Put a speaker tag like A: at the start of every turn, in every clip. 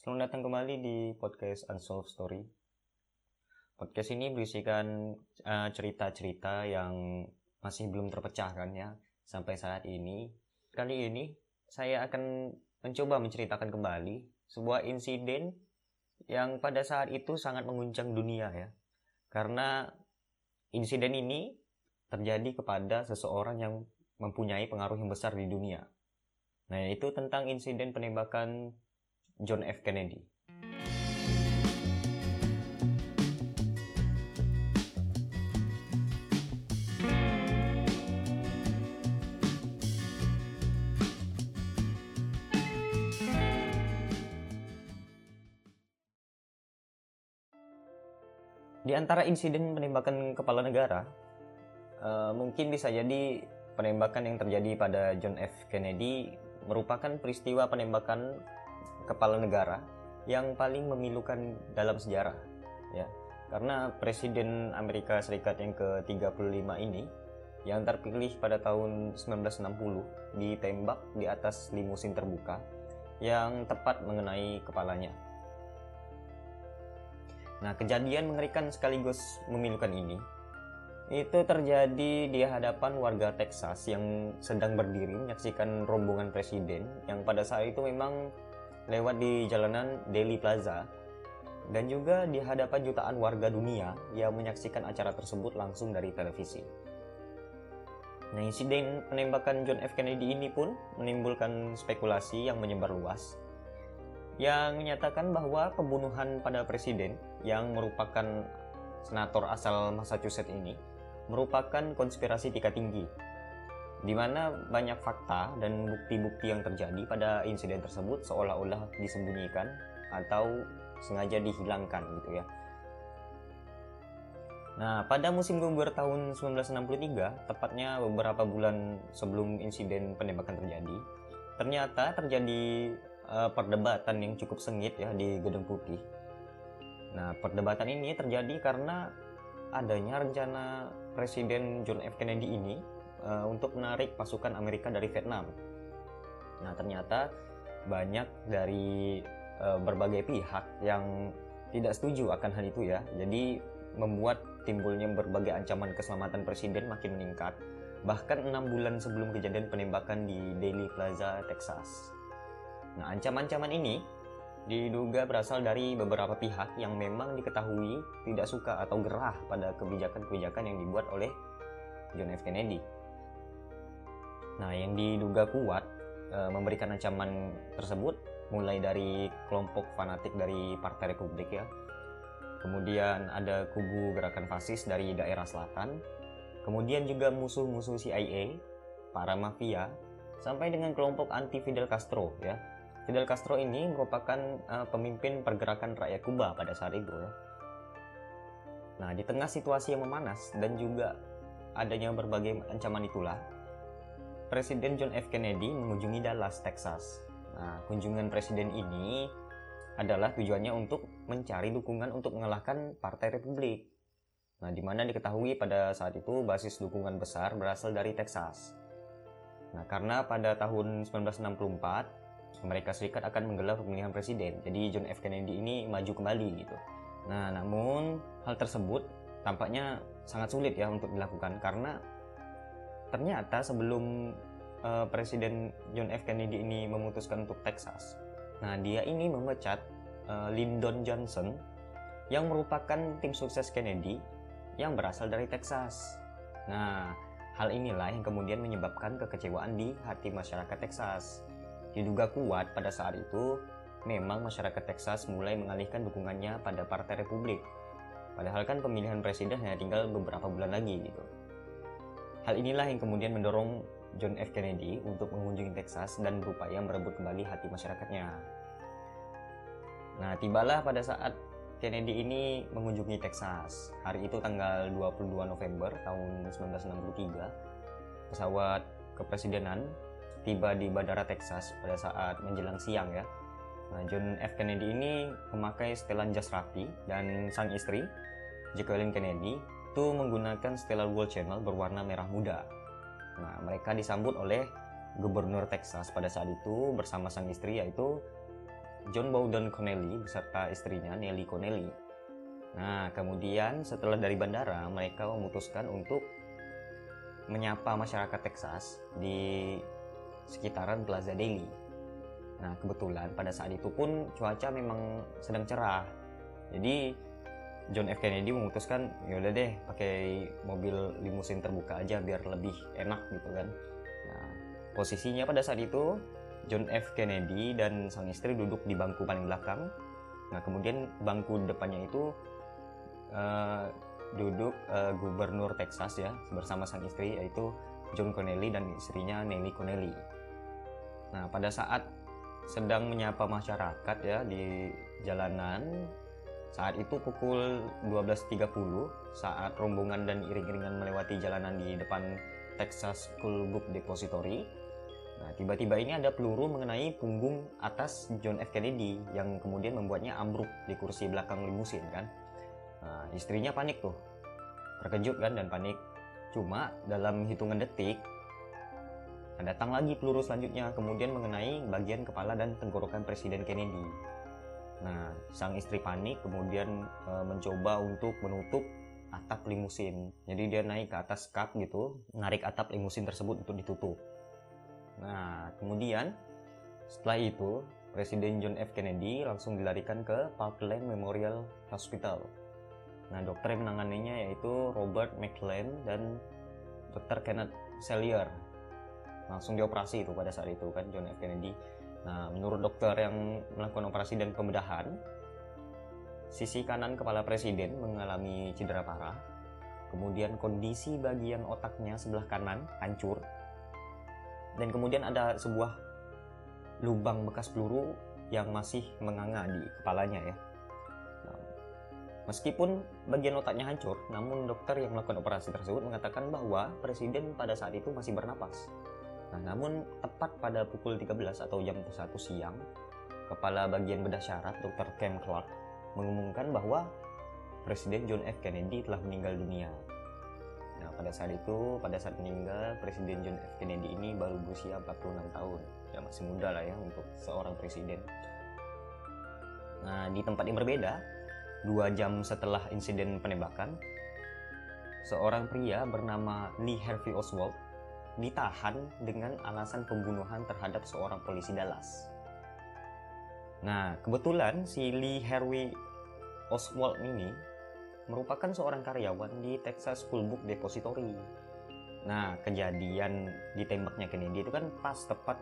A: Selamat datang kembali di podcast Unsolved Story. Podcast ini berisikan uh, cerita-cerita yang masih belum terpecahkan ya sampai saat ini. Kali ini saya akan mencoba menceritakan kembali sebuah insiden yang pada saat itu sangat mengguncang dunia ya. Karena insiden ini terjadi kepada seseorang yang mempunyai pengaruh yang besar di dunia. Nah, itu tentang insiden penembakan John F. Kennedy. Di antara insiden penembakan kepala negara, uh, mungkin bisa jadi penembakan yang terjadi pada John F. Kennedy merupakan peristiwa penembakan kepala negara yang paling memilukan dalam sejarah ya karena presiden Amerika Serikat yang ke-35 ini yang terpilih pada tahun 1960 ditembak di atas limusin terbuka yang tepat mengenai kepalanya. Nah, kejadian mengerikan sekaligus memilukan ini itu terjadi di hadapan warga Texas yang sedang berdiri menyaksikan rombongan presiden yang pada saat itu memang lewat di jalanan Daily Plaza dan juga di hadapan jutaan warga dunia yang menyaksikan acara tersebut langsung dari televisi. Nah, insiden penembakan John F. Kennedy ini pun menimbulkan spekulasi yang menyebar luas yang menyatakan bahwa pembunuhan pada presiden yang merupakan senator asal Massachusetts ini merupakan konspirasi tingkat tinggi di mana banyak fakta dan bukti-bukti yang terjadi pada insiden tersebut seolah-olah disembunyikan atau sengaja dihilangkan gitu ya. Nah, pada musim gugur tahun 1963, tepatnya beberapa bulan sebelum insiden penembakan terjadi, ternyata terjadi uh, perdebatan yang cukup sengit ya di Gedung Putih. Nah, perdebatan ini terjadi karena adanya rencana Presiden John F. Kennedy ini uh, untuk menarik pasukan Amerika dari Vietnam. Nah, ternyata banyak dari uh, berbagai pihak yang tidak setuju akan hal itu ya. Jadi membuat timbulnya berbagai ancaman keselamatan presiden makin meningkat. Bahkan enam bulan sebelum kejadian penembakan di Daily Plaza, Texas. Nah, ancaman-ancaman ini diduga berasal dari beberapa pihak yang memang diketahui tidak suka atau gerah pada kebijakan-kebijakan yang dibuat oleh John F. Kennedy. Nah, yang diduga kuat e, memberikan ancaman tersebut mulai dari kelompok fanatik dari Partai Republik ya. Kemudian ada kubu gerakan fasis dari daerah selatan. Kemudian juga musuh-musuh CIA, para mafia, sampai dengan kelompok anti Fidel Castro ya. Fidel Castro ini merupakan uh, pemimpin pergerakan rakyat Kuba pada saat itu ya. Nah, di tengah situasi yang memanas dan juga adanya berbagai ancaman itulah, Presiden John F. Kennedy mengunjungi Dallas, Texas. Nah, kunjungan presiden ini adalah tujuannya untuk mencari dukungan untuk mengalahkan Partai Republik. Nah, di mana diketahui pada saat itu basis dukungan besar berasal dari Texas. Nah, karena pada tahun 1964 Amerika Serikat akan menggelar pemilihan presiden. Jadi John F. Kennedy ini maju kembali gitu. Nah, namun hal tersebut tampaknya sangat sulit ya untuk dilakukan karena ternyata sebelum uh, Presiden John F Kennedy ini memutuskan untuk Texas, nah dia ini memecat uh, Lyndon Johnson yang merupakan tim sukses Kennedy yang berasal dari Texas. Nah, hal inilah yang kemudian menyebabkan kekecewaan di hati masyarakat Texas. Diduga kuat pada saat itu, memang masyarakat Texas mulai mengalihkan dukungannya pada Partai Republik. Padahal kan pemilihan presiden hanya tinggal beberapa bulan lagi gitu. Hal inilah yang kemudian mendorong John F. Kennedy untuk mengunjungi Texas dan berupaya merebut kembali hati masyarakatnya. Nah, tibalah pada saat Kennedy ini mengunjungi Texas. Hari itu tanggal 22 November tahun 1963, pesawat kepresidenan tiba di Bandara Texas pada saat menjelang siang ya. Nah, John F. Kennedy ini memakai setelan jas rapi dan sang istri, Jacqueline Kennedy, itu menggunakan Stellar Wall Channel berwarna merah muda. Nah, mereka disambut oleh Gubernur Texas pada saat itu bersama sang istri yaitu John Bowden Connelly beserta istrinya Nellie Connelly. Nah, kemudian setelah dari bandara, mereka memutuskan untuk menyapa masyarakat Texas di sekitaran Plaza Daily. Nah, kebetulan pada saat itu pun cuaca memang sedang cerah. Jadi John F Kennedy memutuskan ya udah deh pakai mobil limusin terbuka aja biar lebih enak gitu kan. Nah, posisinya pada saat itu John F Kennedy dan sang istri duduk di bangku paling belakang. Nah, kemudian bangku depannya itu uh, duduk uh, gubernur Texas ya bersama sang istri yaitu John Connelly dan istrinya Nellie Connelly. Nah, pada saat sedang menyapa masyarakat ya di jalanan saat itu pukul 12.30 saat rombongan dan iring-iringan melewati jalanan di depan Texas School Book Depository. Nah, tiba-tiba ini ada peluru mengenai punggung atas John F. Kennedy yang kemudian membuatnya ambruk di kursi belakang limusin kan. Nah, istrinya panik tuh. Terkejut kan dan panik. Cuma dalam hitungan detik datang lagi peluru selanjutnya kemudian mengenai bagian kepala dan tenggorokan Presiden Kennedy. Nah, sang istri panik kemudian e, mencoba untuk menutup atap limusin. Jadi dia naik ke atas kap gitu, narik atap limusin tersebut untuk ditutup. Nah, kemudian setelah itu Presiden John F. Kennedy langsung dilarikan ke Parkland Memorial Hospital. Nah, dokter yang menanganinya yaitu Robert McLean dan Dr. Kenneth Sellier. Langsung dioperasi itu pada saat itu kan John F. Kennedy Nah, menurut dokter yang melakukan operasi dan pembedahan, sisi kanan kepala presiden mengalami cedera parah. Kemudian kondisi bagian otaknya sebelah kanan hancur. Dan kemudian ada sebuah lubang bekas peluru yang masih menganga di kepalanya ya. Nah, meskipun bagian otaknya hancur, namun dokter yang melakukan operasi tersebut mengatakan bahwa presiden pada saat itu masih bernapas. Nah, namun tepat pada pukul 13 atau jam 1 siang, Kepala Bagian Bedah Syarat Dr. Ken Clark mengumumkan bahwa Presiden John F. Kennedy telah meninggal dunia. Nah, pada saat itu, pada saat meninggal, Presiden John F. Kennedy ini baru berusia 46 tahun. Ya masih muda lah ya untuk seorang presiden. Nah, di tempat yang berbeda, dua jam setelah insiden penembakan, seorang pria bernama Lee Harvey Oswald ditahan dengan alasan pembunuhan terhadap seorang polisi Dallas. Nah, kebetulan si Lee Harvey Oswald ini merupakan seorang karyawan di Texas School Book Depository. Nah, kejadian ditembaknya Kennedy itu kan pas tepat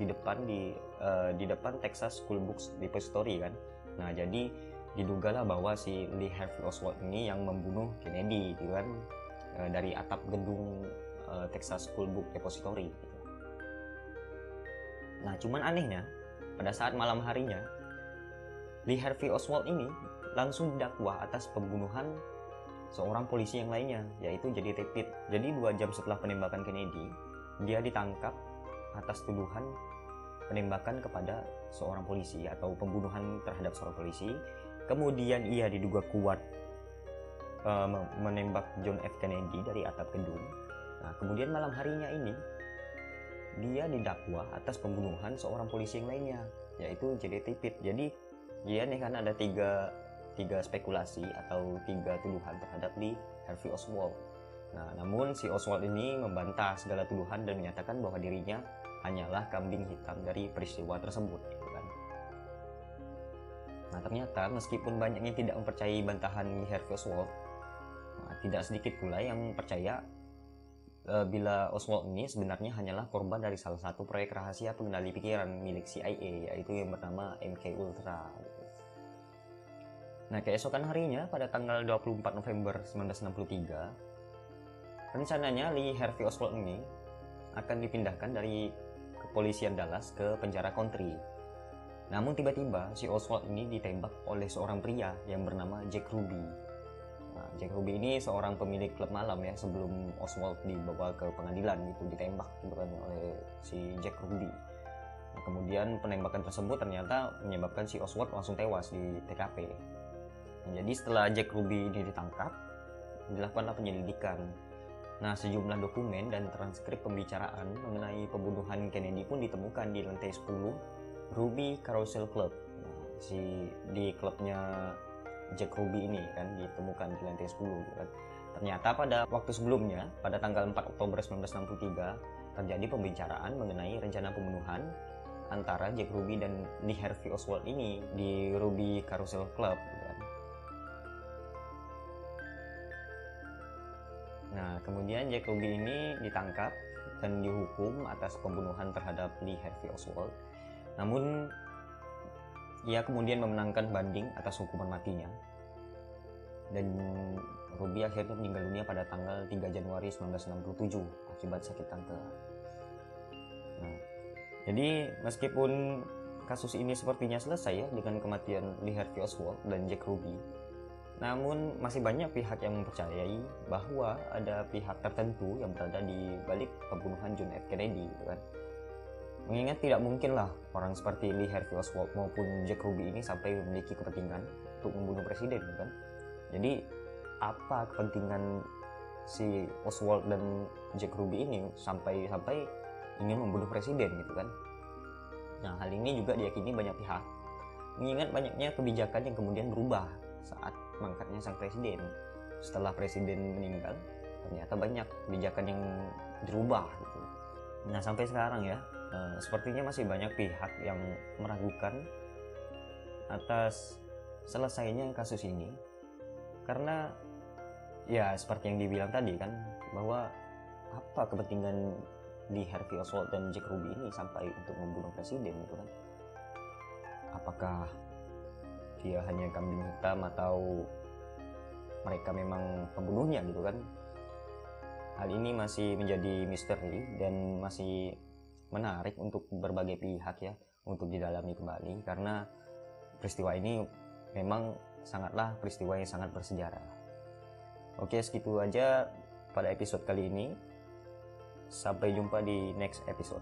A: di depan di uh, di depan Texas School Books Depository kan. Nah, jadi didugalah bahwa si Lee Harvey Oswald ini yang membunuh Kennedy gitu kan uh, dari atap gedung uh, Texas School Book Depository gitu. Nah, cuman anehnya pada saat malam harinya Lee Harvey Oswald ini langsung didakwa atas pembunuhan seorang polisi yang lainnya yaitu jadi Pitt. Jadi dua jam setelah penembakan Kennedy, dia ditangkap atas tuduhan penembakan kepada seorang polisi atau pembunuhan terhadap seorang polisi. Kemudian ia diduga kuat uh, menembak John F Kennedy dari atap gedung Nah, kemudian malam harinya ini dia didakwa atas pembunuhan seorang polisi yang lainnya, yaitu J.D. Tippit. Jadi dia nih kan ada tiga, tiga spekulasi atau tiga tuduhan terhadap Lee Harvey Oswald. Nah, namun si Oswald ini membantah segala tuduhan dan menyatakan bahwa dirinya hanyalah kambing hitam dari peristiwa tersebut. Gitu kan. Nah, ternyata meskipun banyaknya tidak mempercayai bantahan Harvey Oswald, nah, tidak sedikit pula yang percaya bila Oswald ini sebenarnya hanyalah korban dari salah satu proyek rahasia pengendali pikiran milik CIA yaitu yang bernama MK Ultra. Nah, keesokan harinya pada tanggal 24 November 1963, rencananya Lee Harvey Oswald ini akan dipindahkan dari kepolisian Dallas ke penjara country. Namun tiba-tiba si Oswald ini ditembak oleh seorang pria yang bernama Jack Ruby Nah, Jack Ruby ini seorang pemilik klub malam ya sebelum Oswald dibawa ke pengadilan gitu ditembak gitu kan oleh si Jack Ruby. Nah, kemudian penembakan tersebut ternyata menyebabkan si Oswald langsung tewas di TKP. Nah, jadi setelah Jack Ruby ini ditangkap, dilakukanlah penyelidikan. Nah, sejumlah dokumen dan transkrip pembicaraan mengenai pembunuhan Kennedy pun ditemukan di lantai 10 Ruby Carousel Club si di klubnya Jack Ruby ini kan ditemukan di lantai 10 gitu kan. Ternyata pada waktu sebelumnya, pada tanggal 4 Oktober 1963, terjadi pembicaraan mengenai rencana pembunuhan antara Jack Ruby dan Lee Harvey Oswald ini di Ruby Carousel Club. Gitu kan. Nah, kemudian Jack Ruby ini ditangkap dan dihukum atas pembunuhan terhadap Lee Harvey Oswald. Namun ia kemudian memenangkan banding atas hukuman matinya. Dan Ruby akhirnya meninggal dunia pada tanggal 3 Januari 1967 akibat sakit kanker. Nah, jadi meskipun kasus ini sepertinya selesai ya dengan kematian Lee Harvey Oswald dan Jack Ruby, namun masih banyak pihak yang mempercayai bahwa ada pihak tertentu yang berada di balik pembunuhan John F. Kennedy gitu kan. Mengingat tidak mungkinlah orang seperti Lee Harvey Oswald maupun Jack Ruby ini sampai memiliki kepentingan untuk membunuh presiden kan. Jadi apa kepentingan si Oswald dan Jack Ruby ini sampai sampai ingin membunuh presiden gitu kan. Nah, hal ini juga diyakini banyak pihak. Mengingat banyaknya kebijakan yang kemudian berubah saat mangkatnya sang presiden. Setelah presiden meninggal, ternyata banyak kebijakan yang dirubah gitu. Nah sampai sekarang ya, eh, sepertinya masih banyak pihak yang meragukan atas selesainya kasus ini. Karena ya seperti yang dibilang tadi kan bahwa apa kepentingan di Harvey Oswald dan Jack Ruby ini sampai untuk membunuh presiden gitu kan? Apakah dia hanya kambing hitam atau mereka memang pembunuhnya gitu kan? Hal ini masih menjadi misteri dan masih menarik untuk berbagai pihak ya untuk didalami kembali karena peristiwa ini memang sangatlah peristiwa yang sangat bersejarah. Oke segitu aja pada episode kali ini. Sampai jumpa di next episode